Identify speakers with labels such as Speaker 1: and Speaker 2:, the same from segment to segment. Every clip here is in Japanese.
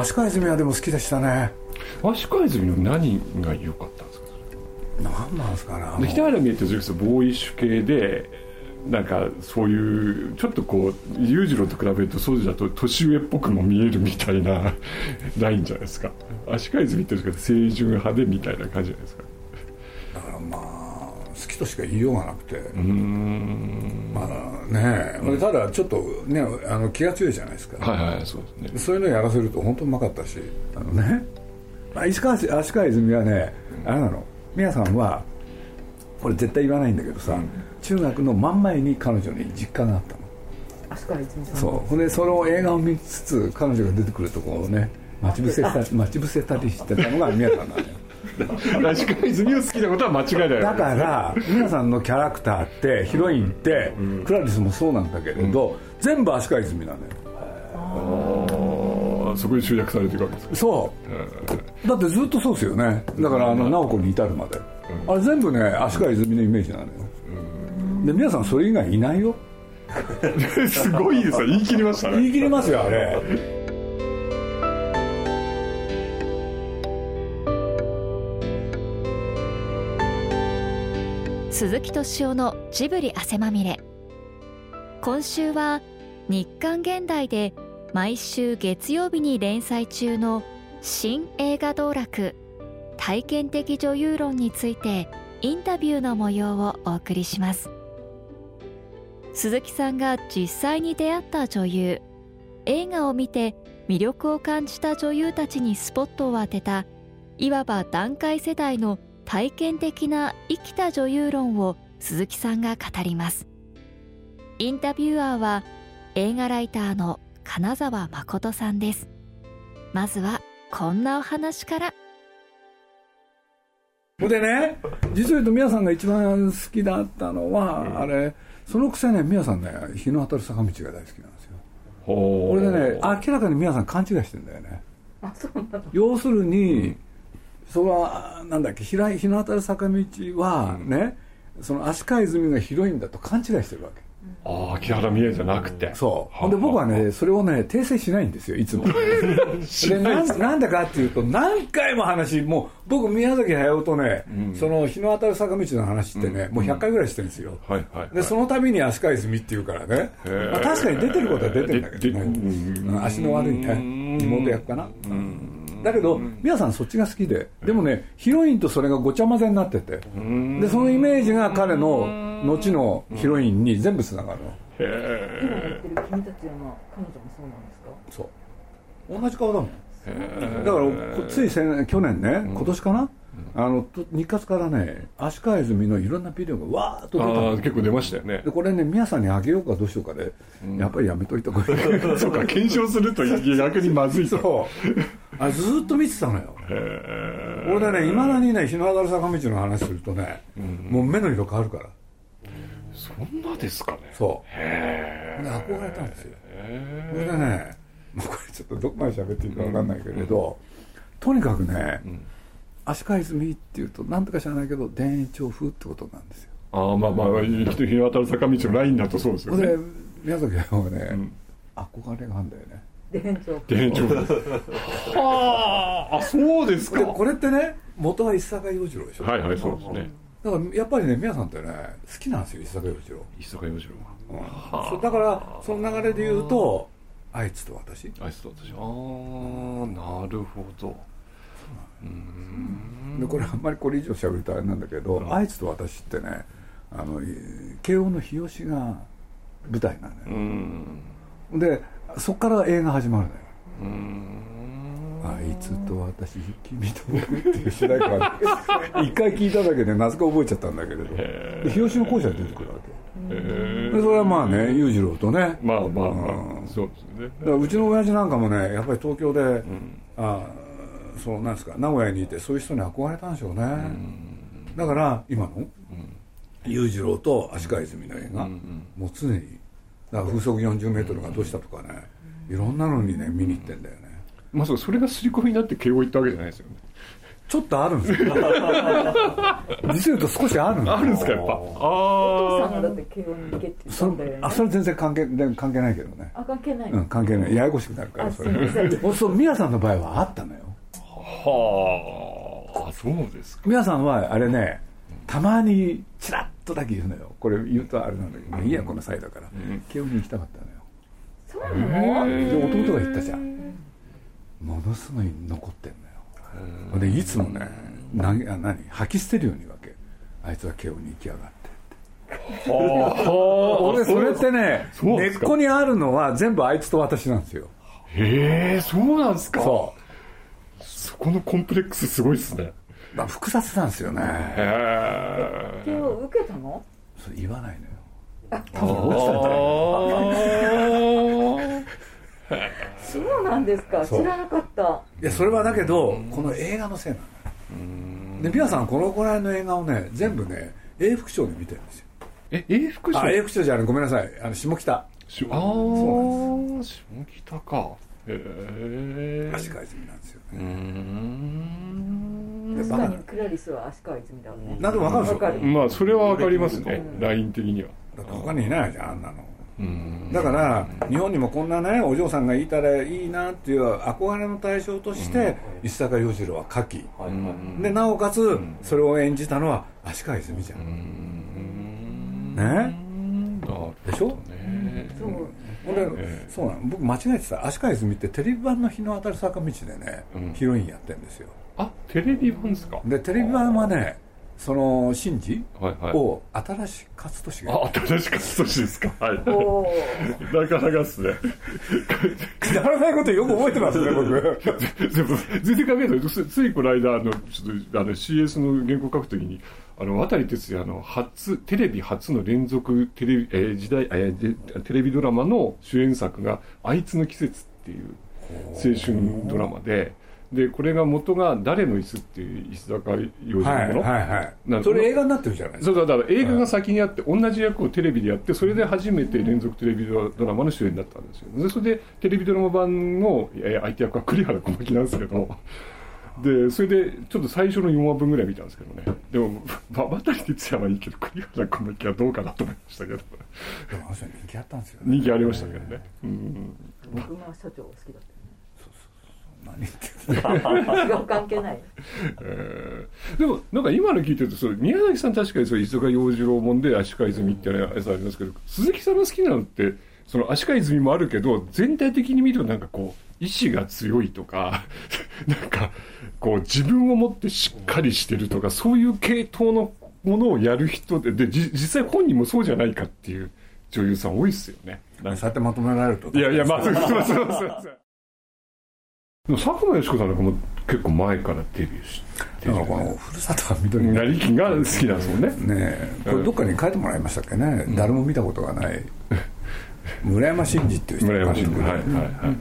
Speaker 1: 足利泉はでも好きでしたね。
Speaker 2: 足利泉の何が良かったんですか？
Speaker 1: 何なんですかね
Speaker 2: 北原見えってそれこそボーイッシュ系でなんかそういうちょっとこう裕次郎と比べるとそうじゃと年上っぽくも見えるみたいなラインじゃないですか？足利泉ってるんですけど清純派でみたいな感じじゃないですか？
Speaker 1: だからまあ好きとしか言いようがなくて。
Speaker 2: うーん
Speaker 1: まあねえただちょっとねあの気が強いじゃないですか、
Speaker 2: はいはいそうですね。
Speaker 1: そういうのやらせると本当うまかったし。あのね、まあ、石川市足利泉はねあれなの皆さんはこれ絶対言わないんだけどさ、中学の真ん前に彼女に実家があったの。
Speaker 3: 足利泉さん。
Speaker 1: そう。ほんでその映画を見つつ彼女が出てくるところをね待ち伏せた 待ち伏せたりしてたのが宮さんなんだよ
Speaker 2: 足利泉を好きなことは間違いない
Speaker 1: だから皆さんのキャラクターってヒロインって、クラリスもそうなんだけれど、全部足利泉なのよ。
Speaker 2: そこに集約されていくわけですか。
Speaker 1: そう。だってずっとそうですよね。だからあの直子に至るまで、あれ全部ね足利泉のイメージなのよ、で皆さんそれ以外いないよ。
Speaker 2: すごいですよ。言い切りましたね。
Speaker 1: 言い切りますよあれ
Speaker 4: 鈴木敏夫のジブリ汗まみれ。今週は日刊現代で毎週月曜日に連載中の新映画道楽体験的女優論についてインタビューの模様をお送りします。鈴木さんが実際に出会った女優映画を見て魅力を感じた女優たちにスポットを当てたいわば団塊世代の体験的な生きた女優論を鈴木さんが語ります。インタビュアーは映画ライターの金沢誠さんです。まずはこんなお話から。
Speaker 1: ほんでね実を言うと宮さんが一番好きだったのは、あれそのくせね宮さんね日の当たる坂道が大好きなんですよ。
Speaker 2: ほ
Speaker 1: これでね明らかに宮さん勘違いしてんだよね。
Speaker 3: あそうなの？
Speaker 1: 要するに、それはなんだっけ日ら日の当たる坂道はね、その足利泉がヒロインだと勘違いしてるわけ。
Speaker 2: ああ木原美恵じゃなくて。
Speaker 1: そう。で僕はねそれをね訂正しないんですよいつも。でなんなんでかっていうと何回も話もう僕宮崎駿とね、その日の当たる坂道の話ってね、もう100回ぐらいしてるんですよ、
Speaker 2: はいはい
Speaker 1: でその度に足利泉っていうからね、
Speaker 2: ー。
Speaker 1: まあ、確かに出てることは出てるんだけどね。
Speaker 2: うん
Speaker 1: うん。足の悪いね妹役かな、うんだけど皆さんそっちが好きででもねヒロインとそれがごちゃ混ぜになっててでそのイメージが彼の後のヒロインに全部つながるの。
Speaker 3: 今やってる君たちの彼女もそうなんですか？
Speaker 1: そう。同じ顔だもん。だからこつい先年去年ね、今年かな、あのと日活からね足利泉のいろんなビデオがわーっと出た
Speaker 2: あ結構出ましたよね。
Speaker 1: でこれね皆さんにあげようかどうしようかで、やっぱりやめといた方がいい。
Speaker 2: そうか検証すると逆にまずいと。
Speaker 1: そうあずーっと見てたのよ。俺でねいまだにね日の当たる坂道の話するとね、もう目の色変わるから。
Speaker 2: そんなですかね。
Speaker 1: そう。
Speaker 2: へ
Speaker 1: で憧れたんですよ。それでねもうこれちょっとどこまで喋っていいか分かんないけれど、とにかくね、足利泉っていうと何とか知らないけど田園調布ってことなんですよ。
Speaker 2: ああまあまあ日の当たる坂道のラインだとそうですよね。
Speaker 1: で宮崎駿はね、憧れがあるんだよね
Speaker 3: 田園調布
Speaker 2: はああそうですか。
Speaker 1: でこれってね元は石坂洋次郎でしょ、
Speaker 2: はいはいそうですね。
Speaker 1: だからやっぱりね宮さんってね好きなんですよ石坂洋次郎。
Speaker 2: 石坂洋次郎
Speaker 1: うん。だからその流れで言うとあいつと私。
Speaker 2: があいつと私。ああなるほど。
Speaker 1: でこれあんまりこれ以上喋るとあれなんだけど、あいつと私ってねあの慶応の日吉が舞台なのよ、
Speaker 2: うん。
Speaker 1: でそっから映画始まるのよ。
Speaker 2: うん。
Speaker 1: あいつと私君と僕っていう主題歌が一回聞いただけでなぜか覚えちゃったんだけれど。で日吉の校舎で出てくるわけ。
Speaker 2: へ
Speaker 1: でそれはまあね裕次郎とね。
Speaker 2: まあまあま
Speaker 1: うん。
Speaker 2: あそうですね。
Speaker 1: だからうちの親父なんかもねやっぱり東京で、あそうなんですか名古屋にいてそういう人に憧れたんでしょうね、だから今の裕次郎と足利泉の映画、もう常にだから風速40メートルがどうしたとかね。いろんなのにね見に行ってんだよね。
Speaker 2: まさかそれが刷り込みになって慶応行ったわけじゃないですよね。
Speaker 1: ちょっとあるんですよ。実を言うと少しあるんですよ。
Speaker 2: あるんですかやっぱ。
Speaker 3: お父さん
Speaker 2: あ
Speaker 3: がだって慶応に行けって言った
Speaker 1: そ
Speaker 3: んだよね
Speaker 1: れあそれ全然関係で関係ないけどね。
Speaker 3: あ関係ない、
Speaker 1: うん関係ない。ややこしくなるから
Speaker 3: あ
Speaker 1: それ。そうそう宮さんの場合はあったのよ。
Speaker 2: あはあそうですか。
Speaker 1: 宮さんはあれねたまにチラッとだけ言うのよ。これ言うとあれなんだけど、まあいいやこの際だから、慶応に行きたかったのよ。
Speaker 3: そうなの？
Speaker 1: で弟が言ったじゃん。ものすごい残ってんのよ。でいつもね投げあ何？吐き捨てるようにわけ。あいつは慶応に行きやがって 俺それってね根っこにあるのは全部あいつと私なんですよ。
Speaker 2: へえそうなんですか？
Speaker 1: そ
Speaker 2: そこのコンプレックスすごいですね。
Speaker 1: う、まあ、複雑なんですよね。
Speaker 2: へ
Speaker 3: 慶応受けたの？
Speaker 1: それ言わないのよ。
Speaker 2: 多分落ちたんじゃない。
Speaker 3: そうなんですか。
Speaker 1: そう。
Speaker 3: 知らなかった。
Speaker 1: いやそれはだけどこの映画のせいなの。よで皆さんこのぐらいの映画をね全部ね英福賞で見てるんですよ。
Speaker 2: え永福賞
Speaker 1: あ英福賞じゃごめんなさい。あの下北。
Speaker 2: しああ下北かへえ
Speaker 1: 足利泉なんですよ
Speaker 2: う
Speaker 1: ね
Speaker 3: 確かにクラリスは足利泉だわね
Speaker 1: なんでもわかるでしょ
Speaker 3: わかる
Speaker 2: まあそれはわかりますね。ライン的には。
Speaker 1: だって他にいないじゃんあんなの。
Speaker 2: うん。
Speaker 1: だから日本にもこんなねお嬢さんがいたらいいなっていう憧れの対象として石坂洋次郎は書き。でなおかつそれを演じたのは足利泉じゃん。ね？でしょ？
Speaker 2: ね。
Speaker 3: そう
Speaker 1: 俺
Speaker 2: え
Speaker 1: そうなの。僕間違えてた。足利泉ってテレビ版の日の当たる坂道でね
Speaker 2: うん。
Speaker 1: ヒロインやってるんですよ。
Speaker 2: あテレビ版ですか？
Speaker 1: でテレビ版はねその真治
Speaker 2: はいはい。
Speaker 1: を新し勝利が。
Speaker 2: あ新しかった年ですか？はい。なかなかっすね。
Speaker 1: くだらないことよく覚えてますね僕。
Speaker 2: 全部全然関係ない。つついこの間あのちょっとあの CS の原稿書くときにあの渡哲也の初テレビ初の連続テレビ、えー時代、えーでテレビドラマの主演作が「あいつの季節」っていう青春ドラマででこれが元が「誰の椅子」っていう石坂洋次の。もの、
Speaker 1: はいはい
Speaker 2: なん
Speaker 1: それ映画になってるじゃないですか。
Speaker 2: そうだだから映画が先にあって同じ役をテレビでやってそれで初めて連続テレビドラマの主演だったんですよ。でそれでテレビドラマ版のえー相手役は栗原小巻なんですけどでそれでちょっと最初の4話分ぐらい見たんですけどね。でも ま渡哲也はいいけど栗原小巻はどうかなと思いましたけど。
Speaker 1: でもあの人人気あったんですよね。
Speaker 2: 人気ありましたけどね。うん。
Speaker 3: 僕が社長が好きだっ
Speaker 1: 何言って
Speaker 3: たよ違う。関係ない
Speaker 2: えーでもなんか今の聞いてるとそう宮崎さん確かにそう石坂洋次郎もんで足利泉ってやつありますけど鈴木さんの好きなのってその足利泉もあるけど全体的に見るとなんかこう意志が強いとか なんかこう自分を持ってしっかりしてるとかそういう系統のものをやる人ででじ実際本人もそうじゃないかっていう女優さん多いですよね。
Speaker 1: そうやってまとめられると
Speaker 2: いやいやまあそうそうそうそう。でも佐久間よし子さんなんかも結構前からデビューして
Speaker 1: だからこのふるさとは緑に
Speaker 2: 成金が好きなんですもんね。
Speaker 1: ねえ。これどっかに書いてもらいましたっけね、誰も見たことがない 村山真司っていう人
Speaker 2: 村山
Speaker 1: 監督で
Speaker 2: 新聞はいはいはい、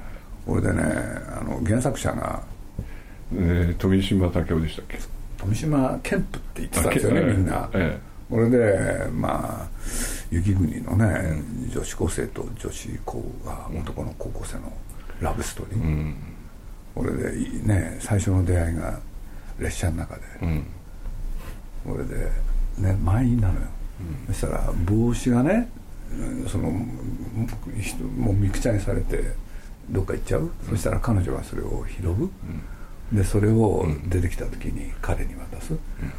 Speaker 1: これでねあの原作者が
Speaker 2: えー、富島武雄でしたっけ？
Speaker 1: 富島健プって言ってたんですよねみんな、
Speaker 2: え
Speaker 1: これでまあ雪国のね女子高生と女子高が男の高校生のラブストーリー、
Speaker 2: えうん。
Speaker 1: これでいね最初の出会いが列車の中で、
Speaker 2: うん。
Speaker 1: これでね満員なのよ、そしたら帽子がねうんそのもうみくちゃにされてどっか行っちゃう、そしたら彼女はそれを拾う、でそれを出てきた時に彼に渡す、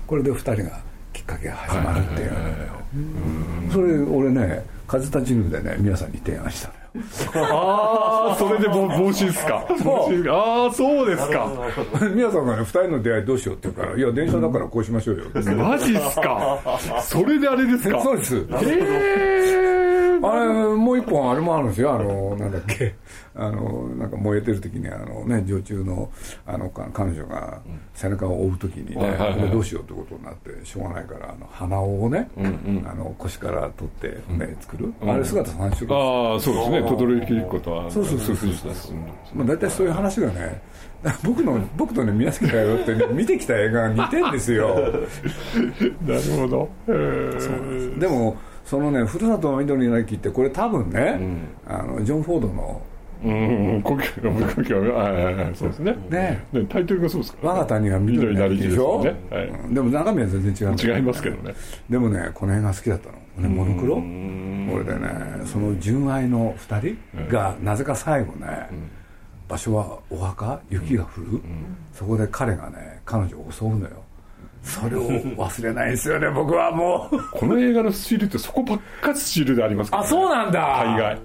Speaker 1: これで二人がきっかけが始まるっていうそれ俺ね風立ちぬでね皆さんに提案したの
Speaker 2: ああそれで帽帽子ですか？ああそうですか。
Speaker 1: 皆さんがね二人の出会いどうしようって言うから「いや電車だからこうしましょうよ」
Speaker 2: マジっすか？それであれですか？
Speaker 1: そうです。
Speaker 2: へえ
Speaker 1: あれもう一本あれもあるんですよ。あのなんだっけ。あのなんか燃えてる時にあのね女中のあのか彼女が背中を追う時にね、
Speaker 2: はいはいはい。
Speaker 1: これどうしようってことになってしょうがないからあの鼻緒をね、
Speaker 2: んうん。
Speaker 1: あの腰から取ってね作る、あれ姿三種類、
Speaker 2: ああそうですね。轟ゆき子とは。
Speaker 1: そうそうそうそう
Speaker 2: そう。
Speaker 1: まあ、大体そういう話がね 僕の僕とね宮崎駿ってね見てきた映画が似てんですよ。
Speaker 2: なるほど。へえ
Speaker 1: でもそのね「ふるさとの緑の駅」ってこれ多分ね、あのジョン・フォードの
Speaker 2: うん故郷の故郷ははいはいはいそうですね。
Speaker 1: ね。
Speaker 2: ねタイトルがそうですから、
Speaker 1: 我が谷は緑なりでしょうん。でも中身は全然違う
Speaker 2: 違いますけどね。
Speaker 1: でもねこの辺が好きだったの、ね、モノクロ？
Speaker 2: うん。
Speaker 1: これでねその純愛の2人がなぜか最後ね、場所はお墓雪が降る、そこで彼がね彼女を襲うのよそれを忘れないんですよね 僕はもう。
Speaker 2: この映画のスチールってそこばっかスチールでありますから、
Speaker 1: あそうなんだ。
Speaker 2: 大概。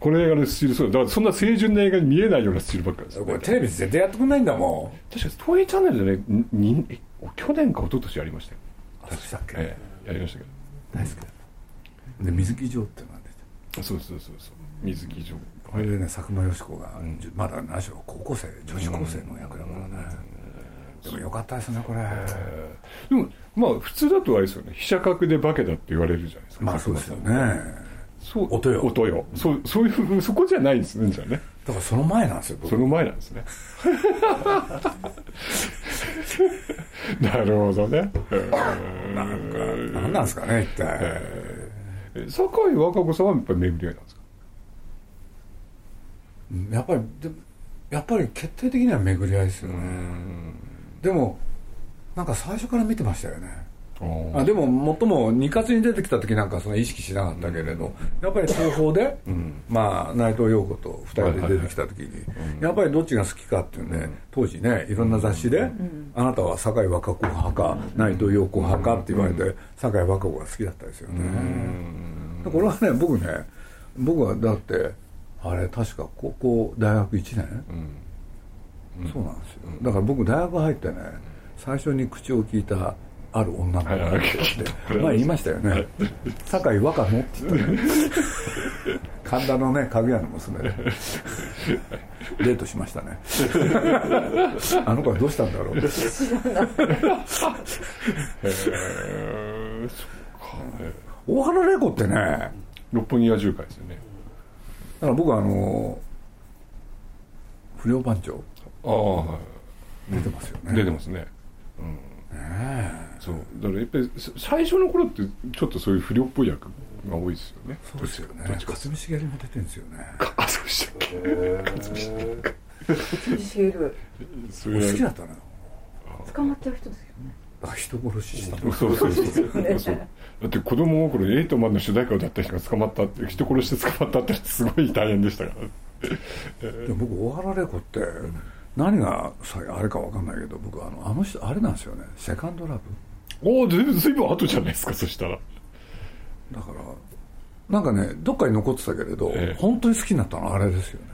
Speaker 2: この映画のスチールそうだだからそんな清純な映画に見えないようなスチールばっかりですよ
Speaker 1: これテレビ絶対やってくんないんだも
Speaker 2: 確か東映チャンネルでねにえ去年か一昨年やりましたよ、
Speaker 1: んあそうしたっけ、
Speaker 2: ええやりましたけ
Speaker 1: 大好きだで水木城ってのが出て
Speaker 2: どそうそうそうそう。水着城。
Speaker 1: これでね佐久間よし子が、じゅまだ何しろ高校生女子高生の役だからね、でもよかったですねこれ、
Speaker 2: でもまあ普通だとあれですよね。飛車角で化けだって言われるじゃないですか。
Speaker 1: まあそうですよね。
Speaker 2: そう。
Speaker 1: 音よ。
Speaker 2: 音よ。そうそういうそこじゃないですねじゃあね。
Speaker 1: だからその前なんですよ僕。
Speaker 2: その前なんですね。なるほどね。
Speaker 1: なんか何なんですかね一体、
Speaker 2: え酒井和歌子さんはやっぱり巡り合いなんですか？
Speaker 1: やっぱりでやっぱり決定的には巡り合いですよねでもなんか最初から見てましたよね。
Speaker 2: あ
Speaker 1: あでも最も二活に出てきた時なんかその意識しなかったけれど、やっぱり東宝で、まあ、内藤陽子と二人で出てきた時に、やっぱりどっちが好きかっていうんで、当時ねいろんな雑誌で、あなたは酒井和歌子派か内藤陽子派かって言われて、酒井和歌子が好きだったですよね、でこれはね僕ね僕はだってあれ確か高校大学1年、そうなんですよ。だから僕大学入ってね最初に口を聞いたある女の子がいて前言いましたよね「酒井若野」って言ったね神田のね家具屋の娘で。デートしましたね。あの子はどうしたんだろう。
Speaker 2: へえそっか。ね
Speaker 1: 大原玲子ってねだか
Speaker 2: 六本木野獣会ですよね。
Speaker 1: ら僕はあの不良番長
Speaker 2: ああは
Speaker 1: 出てますよ
Speaker 2: い
Speaker 1: ね。
Speaker 2: 出てますね。そう。だからやっぱりさ最初の頃ってちょっとそういう不良っぽい役が多いですよね。
Speaker 1: そうですよね。勝見茂も出てるんですよね。
Speaker 2: あそうでしたっけ
Speaker 3: シール
Speaker 2: それ
Speaker 1: 好きだったの？よ
Speaker 3: 捕まっちゃう人ですよね。
Speaker 1: あ人殺しした
Speaker 2: そうそうそう。そうそう。だって子供心にエイトマンの主題歌を歌った人が捕まったって人殺して捕まったってすごい大変でしたから。
Speaker 1: でも僕大原玲子って何がさあれか分かんないけど僕あのあの人あれなんですよね。セカンドラブ。
Speaker 2: おお随分後じゃないですかそしたら。
Speaker 1: だからなんかねどっかに残ってたけれど、
Speaker 2: ええ。
Speaker 1: 本当に好きになったのはあれですよね。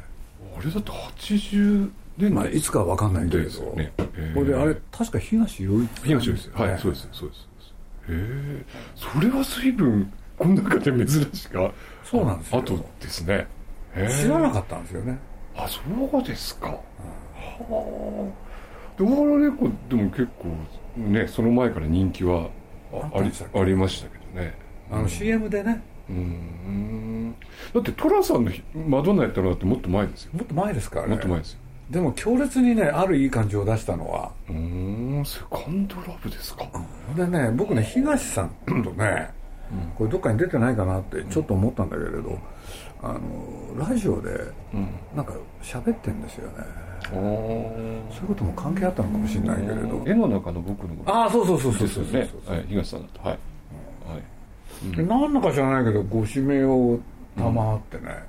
Speaker 2: あれだって80年
Speaker 1: まあいつかは分かんないけれど、
Speaker 2: ですよね。ええ。
Speaker 1: これであれ確か東洋一
Speaker 2: 東ですはい、
Speaker 1: ね。
Speaker 2: そうですそうですそうです。へえ。それは随分この中で珍しいか。
Speaker 1: そうなんですよ。
Speaker 2: あとですね。
Speaker 1: 知らなかったんですよね。
Speaker 2: あそうですか、はあ。で大原玲子でも結構ねその前から人気はありありましたけどね。
Speaker 1: あの CM でね。
Speaker 2: うーん。だって寅さんのマドンナやったのだってもっと前ですよ。
Speaker 1: もっと前ですか？らね
Speaker 2: もっと前ですよ。
Speaker 1: でも強烈にねあるいい感じを出したのは。
Speaker 2: うーんセカンドラブですか？
Speaker 1: でね僕ね東さんとね、これどっかに出てないかなってちょっと思ったんだけれど、あのラジオでなんか喋ってんですよね、
Speaker 2: あ
Speaker 1: そういうことも関係あったのかもしれないけれど。
Speaker 2: 絵の中の僕の
Speaker 1: ああそうそうそうそうそうそう。
Speaker 2: ですよね、はい、東さんだとはい、はい、
Speaker 1: で何のか知らないけどご指名をたまってね、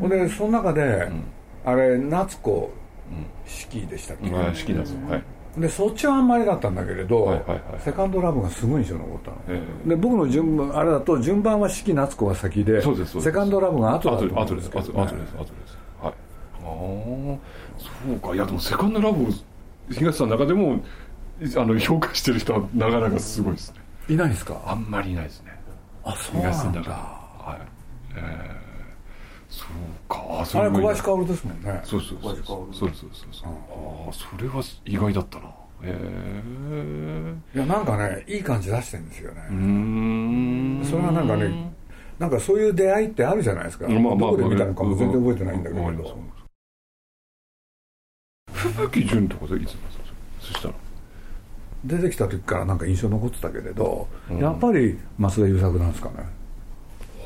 Speaker 1: ほん。でその中で、あれ夏子式でしたっけ、
Speaker 2: まあ好きだぞ。はい
Speaker 1: でそっちはあんまりだったんだけれど、
Speaker 2: はいはいはい
Speaker 1: セカンドラブがすごい印象に残ったの、
Speaker 2: え
Speaker 1: で僕の順番あれだと順番は四季夏子が先でセカンドラブが後だと思うん
Speaker 2: 後です後
Speaker 1: けどね
Speaker 2: です後です後ですはい。ああそうか。いやでもセカンドラブを東さんの中でもあの評価してる人はなかなかすごいですね。
Speaker 1: いないですか？
Speaker 2: あんまりいないですね。
Speaker 1: あそうなんだ。
Speaker 2: はい。えー、そうか。あ
Speaker 1: れ小林薫ですもんね。
Speaker 2: そうそうそうそう。そうそうそうああそれは意外だったな。へえ
Speaker 1: いやなんかねいい感じ出してるんですよね。
Speaker 2: うん。
Speaker 1: それはなんかねなんかそういう出会いってあるじゃないですか、
Speaker 2: まあ、
Speaker 1: どこで見たのかも全然覚えてないんだけど、
Speaker 2: 吹雪とかでいつもそしたら。
Speaker 1: 出てきた時からなんか印象残ってたけれど、うん、やっぱり増田優作なんですかね。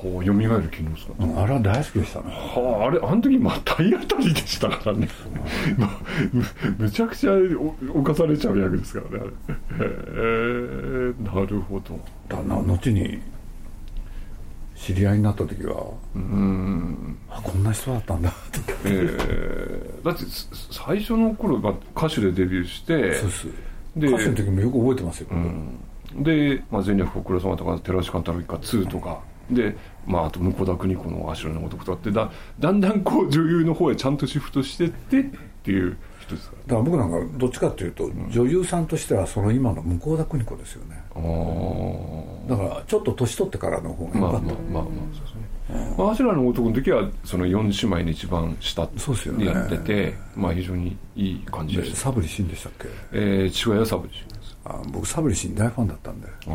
Speaker 2: ほう蘇る機能ですか、
Speaker 1: あれは大好きでしたね。
Speaker 2: はああれあの時まあ体当たりでしたからね。まあむむちゃくちゃお犯されちゃう役ですからねあれへえなるほど
Speaker 1: だな後に知り合いになった時は
Speaker 2: うん
Speaker 1: あこんな人だったんだと
Speaker 2: えー、だってす最初の頃、まあ、歌手でデビューして
Speaker 1: そうです
Speaker 2: で
Speaker 1: 歌手の時もよく覚えてますよ、
Speaker 2: で、まあ、全力ご苦労様とか寺内貫太郎一家2とか、で、まあ、あと向田邦子の「足の男」とかってだだんだんこう女優の方へちゃんとシフトしてってっていう人ですか？
Speaker 1: だから僕なんかどっちかっていうと、女優さんとしてはその今の向田邦子ですよね。
Speaker 2: らあ
Speaker 1: だからちょっと年取ってからの方が
Speaker 2: あまあ
Speaker 1: 良かった、
Speaker 2: まあまあまあそうですね、まあ、足の男の時はその4姉妹の一番下
Speaker 1: で
Speaker 2: やってて、まあ非常にいい感じでした、
Speaker 1: でサブリシンでしたっけ？
Speaker 2: えー、父親はサブリシン
Speaker 1: 僕サブリシン大ファンだったんで。
Speaker 2: ああ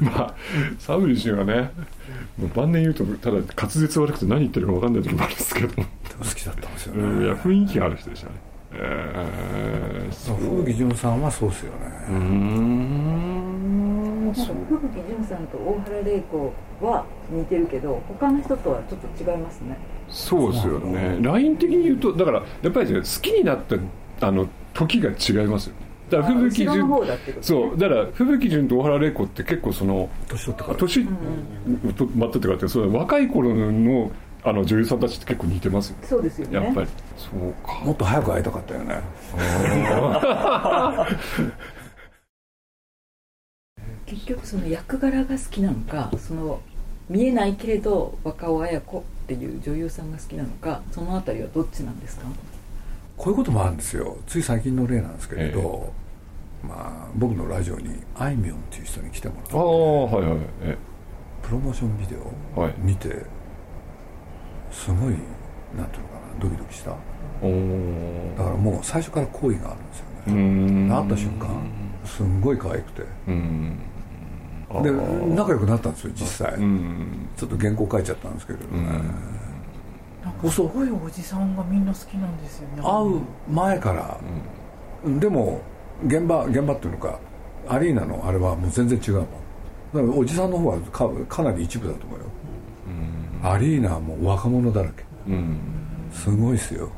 Speaker 2: まあサブリシンはねもう晩年言うとただ滑舌悪くて何言ってるか分かんない時もあるんですけど、
Speaker 1: 好きだったんですよ
Speaker 2: うん、い
Speaker 1: ね
Speaker 2: や雰囲気がある人でしたね。えー、そう。
Speaker 1: 風木潤さんはそうですよね、
Speaker 2: うーん。
Speaker 3: なんか吹雪純さんと大原玲子は似てるけど他の人とはちょっと違いますね。
Speaker 2: そうですよね。ライン的に言うとだからやっぱりね好きになったあの時が違いますよだから
Speaker 3: あ
Speaker 2: 吹雪純そう。だから吹雪純と大原玲子って結構その
Speaker 1: 年取ってから。
Speaker 2: 年、と待っててかってその若い頃のあの女優さんたちって結構似てますよね。
Speaker 3: そうですよね。
Speaker 2: やっぱり。そうか。
Speaker 1: もっと早く会いたかったよね。
Speaker 3: 結局その役柄が好きなのかその見えないけれど若尾綾子っていう女優さんが好きなのかそのあたりはどっちなんですか？
Speaker 1: こういうこともあるんですよ。つい最近の例なんですけれど、まあ、僕のラジオにあいみょんっていう人に来てもらって
Speaker 2: ああはいはいえ
Speaker 1: プロモーションビデオを
Speaker 2: はい。
Speaker 1: 見て、すごいなんていうのかなドキドキした。だからもう最初から好意があるんですよね、
Speaker 2: ん。
Speaker 1: 会った瞬間すんごい可愛くて。
Speaker 2: うん。
Speaker 1: で仲良くなったんですよ実際、
Speaker 2: うん。
Speaker 1: ちょっと原稿書いちゃったんですけれどね、
Speaker 5: なんかすごいおじさんがみんな好きなんですよね。
Speaker 1: 会う前から、でも現場現場っていうのかアリーナのあれはもう全然違うもん。だからおじさんの方はかかなり一部だと思うよ、アリーナはもう若者だらけ。
Speaker 2: うん。
Speaker 1: すごいっすよ。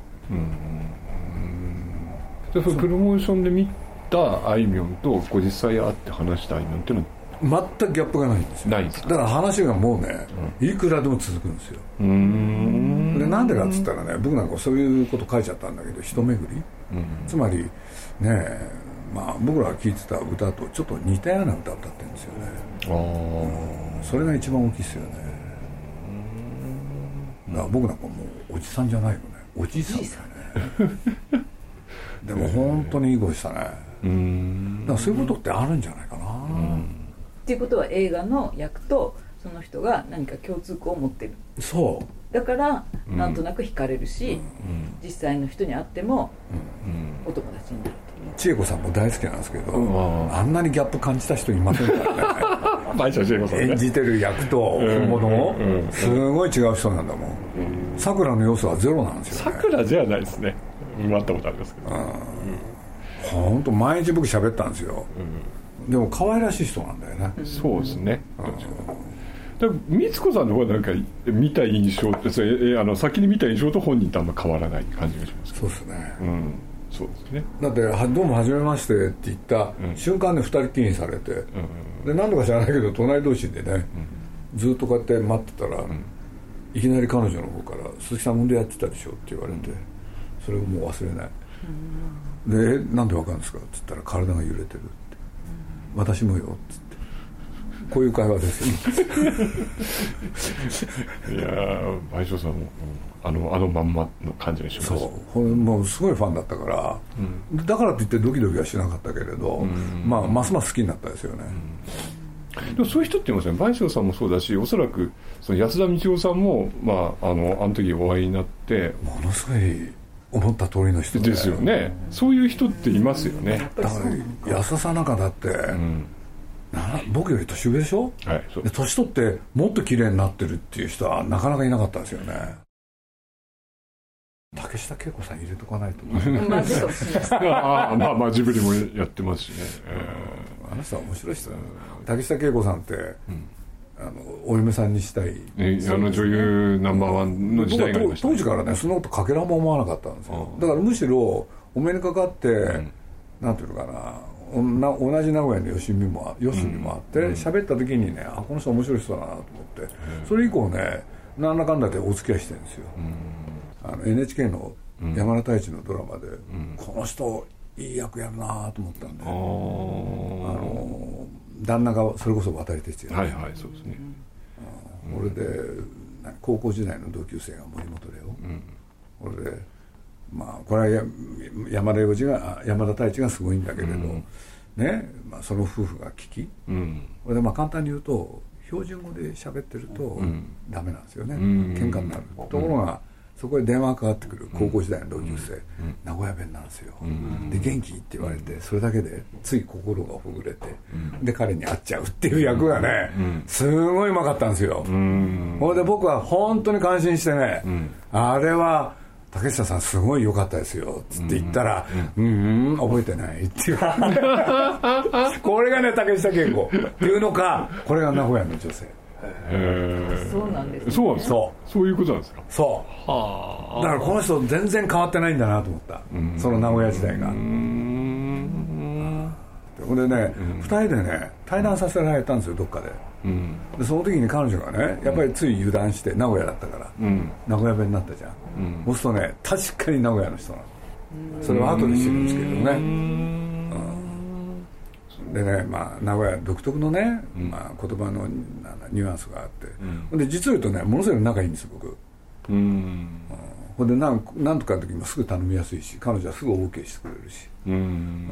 Speaker 2: でそのプロモーションで見たあいみょんとこう実際会って話したあいみょんっていうのは？
Speaker 1: 全くギャップがないんですよ。
Speaker 2: ないんですか？
Speaker 1: だから話がもうね、いくらでも続くんですよ。
Speaker 2: うーん
Speaker 1: でなんでかっつったらね僕なんかそういうこと書いちゃったんだけど一巡り、つまりねえまあ僕らが聴いてた歌とちょっと似たような歌を歌ってるんですよね。
Speaker 2: ああ
Speaker 1: それが一番大きいですよね。だから僕なんかもうおじさんじゃないよね。おじいさんだよね。でも本当にいい声したね。
Speaker 2: うーん。
Speaker 1: だからそういうことってあるんじゃないかな、
Speaker 3: っていうことは映画の役とその人が何か共通項を持ってる。
Speaker 1: そう
Speaker 3: だからなんとなく惹かれるし、実際の人に会ってもお友達になる
Speaker 1: 千恵子さんも大好きなんですけど、
Speaker 2: ん。
Speaker 1: あんなにギャップ感じた人いませんからね。演じてる役と本物を
Speaker 2: うん。うん。
Speaker 1: すごい違う人なんだもん。さくらの要素はゼロなんです
Speaker 2: さ
Speaker 1: よね。
Speaker 2: くらじゃないですね。待ったことありますけど。
Speaker 1: 本当毎日僕喋ったんですよ、でも可愛らしい人なんだよね、
Speaker 2: そうですね。だから光子さんの方はなんか見た印象ってそれえあの先に見た印象と本人とあんま変わらない感じがします
Speaker 1: そうですね、
Speaker 2: うん。そうですね。
Speaker 1: だっては「どうもはじめまして」って言った瞬間で二人きりにされて、で何度か知らないけど隣同士でね、ずっとこうやって待ってたら、いきなり彼女の方から「鈴木さん運動やってたでしょ」って言われて、それをもう忘れない、でえ「なんでわかるんですか?」っつったら「体が揺れてる」って「私もよ」っつってこういう会話です。よ
Speaker 2: いやー倍賞さんもうんあのあのまんまの感じがします。
Speaker 1: そう。もうすごいファンだったから、だからといってドキドキはしなかったけれど、まあますます好きになったですよね、
Speaker 2: でもそういう人って言いますね倍賞さんもそうだしおそらくその安田道夫さんも、まあ、あのあの時お会いになって。
Speaker 1: ものすごい思った通りの人で。
Speaker 2: ですよね。そういう人っていますよね。
Speaker 1: だから安田さんなんかだって、
Speaker 2: うん。
Speaker 1: な僕より年上でしょ？
Speaker 2: はい
Speaker 1: で年取ってもっと綺麗になってるっていう人はなかなかいなかったですよね。竹下恵子さん入れとかないと
Speaker 3: まずいかもしれないです
Speaker 2: ああまあまあジブリもやってますしね、
Speaker 1: あの人は面白い人だ。よ竹下恵子さんって、あのお嫁さんにしたい。
Speaker 2: えあの女優ナンバーワンの時代がありました、
Speaker 1: 僕は当時からねそのことかけらも思わなかったんですよ。だからむしろお目にかかって、
Speaker 2: ん。
Speaker 1: なんていうのかなおな同じ名古屋のよしみもあよしみもあって喋、った時にねあこの人面白い人だなと思って、それ以降ねなんだかんだでお付き合いしてるんですよ、あの NHK の山田太一のドラマで、この人いい役やるなと思ったんで、
Speaker 2: あ
Speaker 1: の旦那がそれこそ渡哲也、
Speaker 2: はいはいそうですね。
Speaker 1: 俺でな高校時代の同級生が森本レオ、俺でまあこれはや山田洋次があ山田太一がすごいんだけれど、ね、まあ、その夫婦が聞き。
Speaker 2: うん。
Speaker 1: でまあ簡単に言うと標準語で喋ってると
Speaker 2: ん。
Speaker 1: ダメなんですよね、
Speaker 2: ん。
Speaker 1: 喧嘩になる、ところがそこで電話がかかってくる高校時代の同級生、名古屋弁なんですよ、で元気って言われてそれだけでつい心がほぐれて、で彼に会っちゃうっていう役がね、すごいうまかったんですよ、
Speaker 2: うん。
Speaker 1: で僕は本当に感心してね、あれは竹下さんすごい良かったですよつって言ったら「うん、うん、覚えてない」っていうこれがね竹下恵子っていうのかこれが名古屋の女性。
Speaker 2: へ
Speaker 3: そうなんです、
Speaker 2: えそう。なんですか
Speaker 1: そ
Speaker 2: そういうことなんですか？
Speaker 1: そう。
Speaker 2: は
Speaker 1: だからこの人全然変わってないんだなと思った。その名古屋時代が。
Speaker 2: うん。
Speaker 1: ほんでね、二人でね対談させられたんですよどっかで。
Speaker 2: うん
Speaker 1: でその時に彼女がねやっぱりつい油断して名古屋だったから、
Speaker 2: うん。
Speaker 1: 名古屋弁になったじゃん、そうするとね確かに名古屋の人なの。それは後で知るんですけどね、でね、まあ、名古屋独特のね、まあ、言葉のニュアンスがあって、ほん。で実を言うとねものすごい仲いいんです僕。
Speaker 2: うん。
Speaker 1: ほんでなんなんとかの時もすぐ頼みやすいし彼女はすぐ OK してくれるし、
Speaker 2: うん。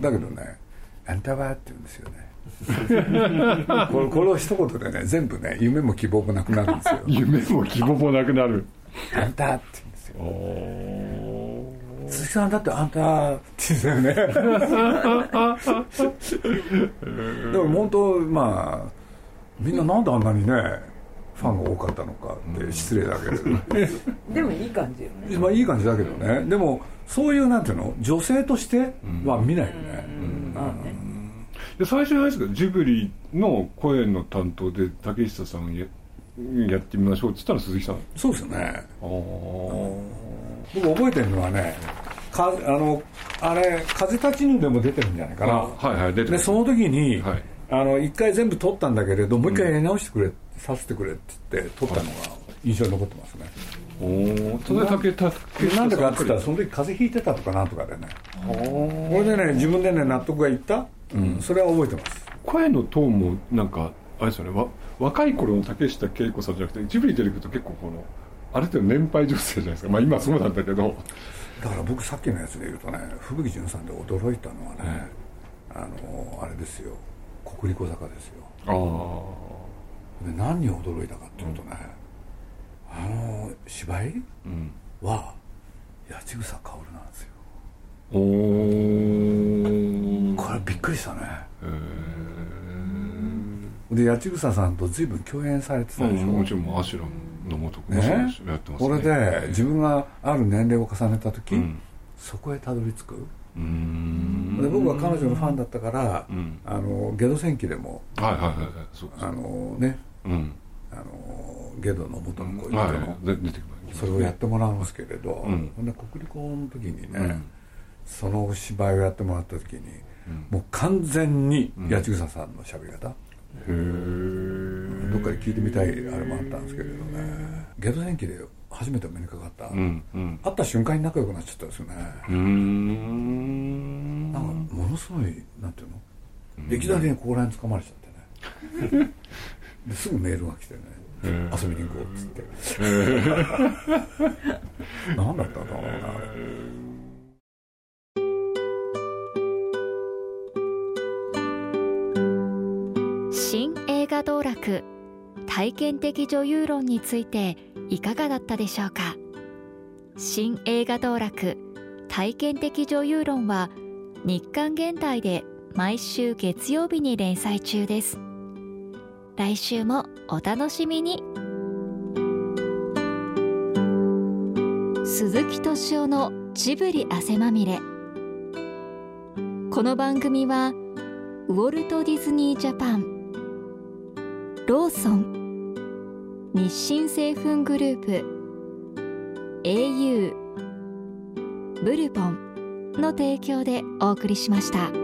Speaker 1: だけどね「あんたは?」って言うんですよね これこれを一言でね全部ね夢も希望もなくなるんですよ。
Speaker 2: 夢も希望もなくなる。
Speaker 1: あんたって言うんですよ。
Speaker 2: お
Speaker 1: 鈴木さんだってあんたって言うんですよね。でも本当まあみんななんであんなにねファンが多かったのかって失礼だけれど、
Speaker 3: でもいい感じよね。
Speaker 1: まあいい感じだけどね。でもそういうなんていうの女性としては見ないよね、
Speaker 3: まあね
Speaker 2: で最初はあれですかジブリの声の担当で竹下さんややってみましょうって言ったら鈴木さん。
Speaker 1: そうですよね。
Speaker 2: ああ
Speaker 1: 僕覚えてるのはねかあのあれ「風立ちぬ」でも出てるんじゃないかな。
Speaker 2: はいはい出て
Speaker 1: でその時に、
Speaker 2: はい。
Speaker 1: あの一回全部撮ったんだけれどもう一回やり直してくれ、させてくれって言って撮ったのが印象に残ってますね、
Speaker 2: おおそれ竹竹下さ
Speaker 1: なんでかって言ったらその時風邪ひいてたとかなんとかでね。これでね自分でね納得がいった、うん、それは覚えてます。
Speaker 2: 声のトーンもなんかあれですよね。わ若い頃の竹下恵子さんじゃなくてジブリ出てくると結構このある程度年配女性じゃないですか。まあ今そうなんだけど。
Speaker 1: だから僕さっきのやつで言うとね吹雪純さんで驚いたのはね、あのあれですよ。国立小坂ですよ。
Speaker 2: ああ
Speaker 1: で何に驚いたかっていうとね、あの芝居
Speaker 2: うん。
Speaker 1: は八千草薫なんですよ。
Speaker 2: おお
Speaker 1: これびっくりしたね。
Speaker 2: へ
Speaker 1: で八千草さんと随分共演されて
Speaker 2: え
Speaker 1: たでしょ、
Speaker 2: もちろんアシュラの元も
Speaker 1: ね？
Speaker 2: やってます
Speaker 1: これで自分がある年齢を重ねた時、
Speaker 2: うん。
Speaker 1: そこへたどり着く？で僕は彼女のファンだったから、
Speaker 2: うん。
Speaker 1: あのゲド戦記でも
Speaker 2: はいはいはいはいそうです
Speaker 1: あのね。
Speaker 2: うん。
Speaker 1: あのゲドの元の恋人
Speaker 2: い
Speaker 1: それをやってもらうんですけれど、
Speaker 2: ん。
Speaker 1: ほんで国立校の時にね、
Speaker 2: うん。
Speaker 1: その芝居をやってもらった時に、もう完全に八千草さんの喋り方、どっかで聞いてみたいあれもあったんですけれどね。ゲド戦記で初めてお目にかかった、
Speaker 2: うんうん。
Speaker 1: 会った瞬間に仲良くなっちゃったんですよね、
Speaker 2: ん。
Speaker 1: なんかものすごいなんていうの、いきなりねここら辺掴まれちゃってね。ですぐメールが来てね遊びに行こうっつって。何だったんだろうなあれ。
Speaker 4: 新映画道楽体験的女優論についていかがだったでしょうか。新映画道楽体験的女優論は日刊現代で毎週月曜日に連載中です来週もお楽しみに鈴木敏夫のジブリ汗まみれこの番組はウォルト・ディズニー・ジャパンローソン日清製粉グループ au ブルボンの提供でお送りしました。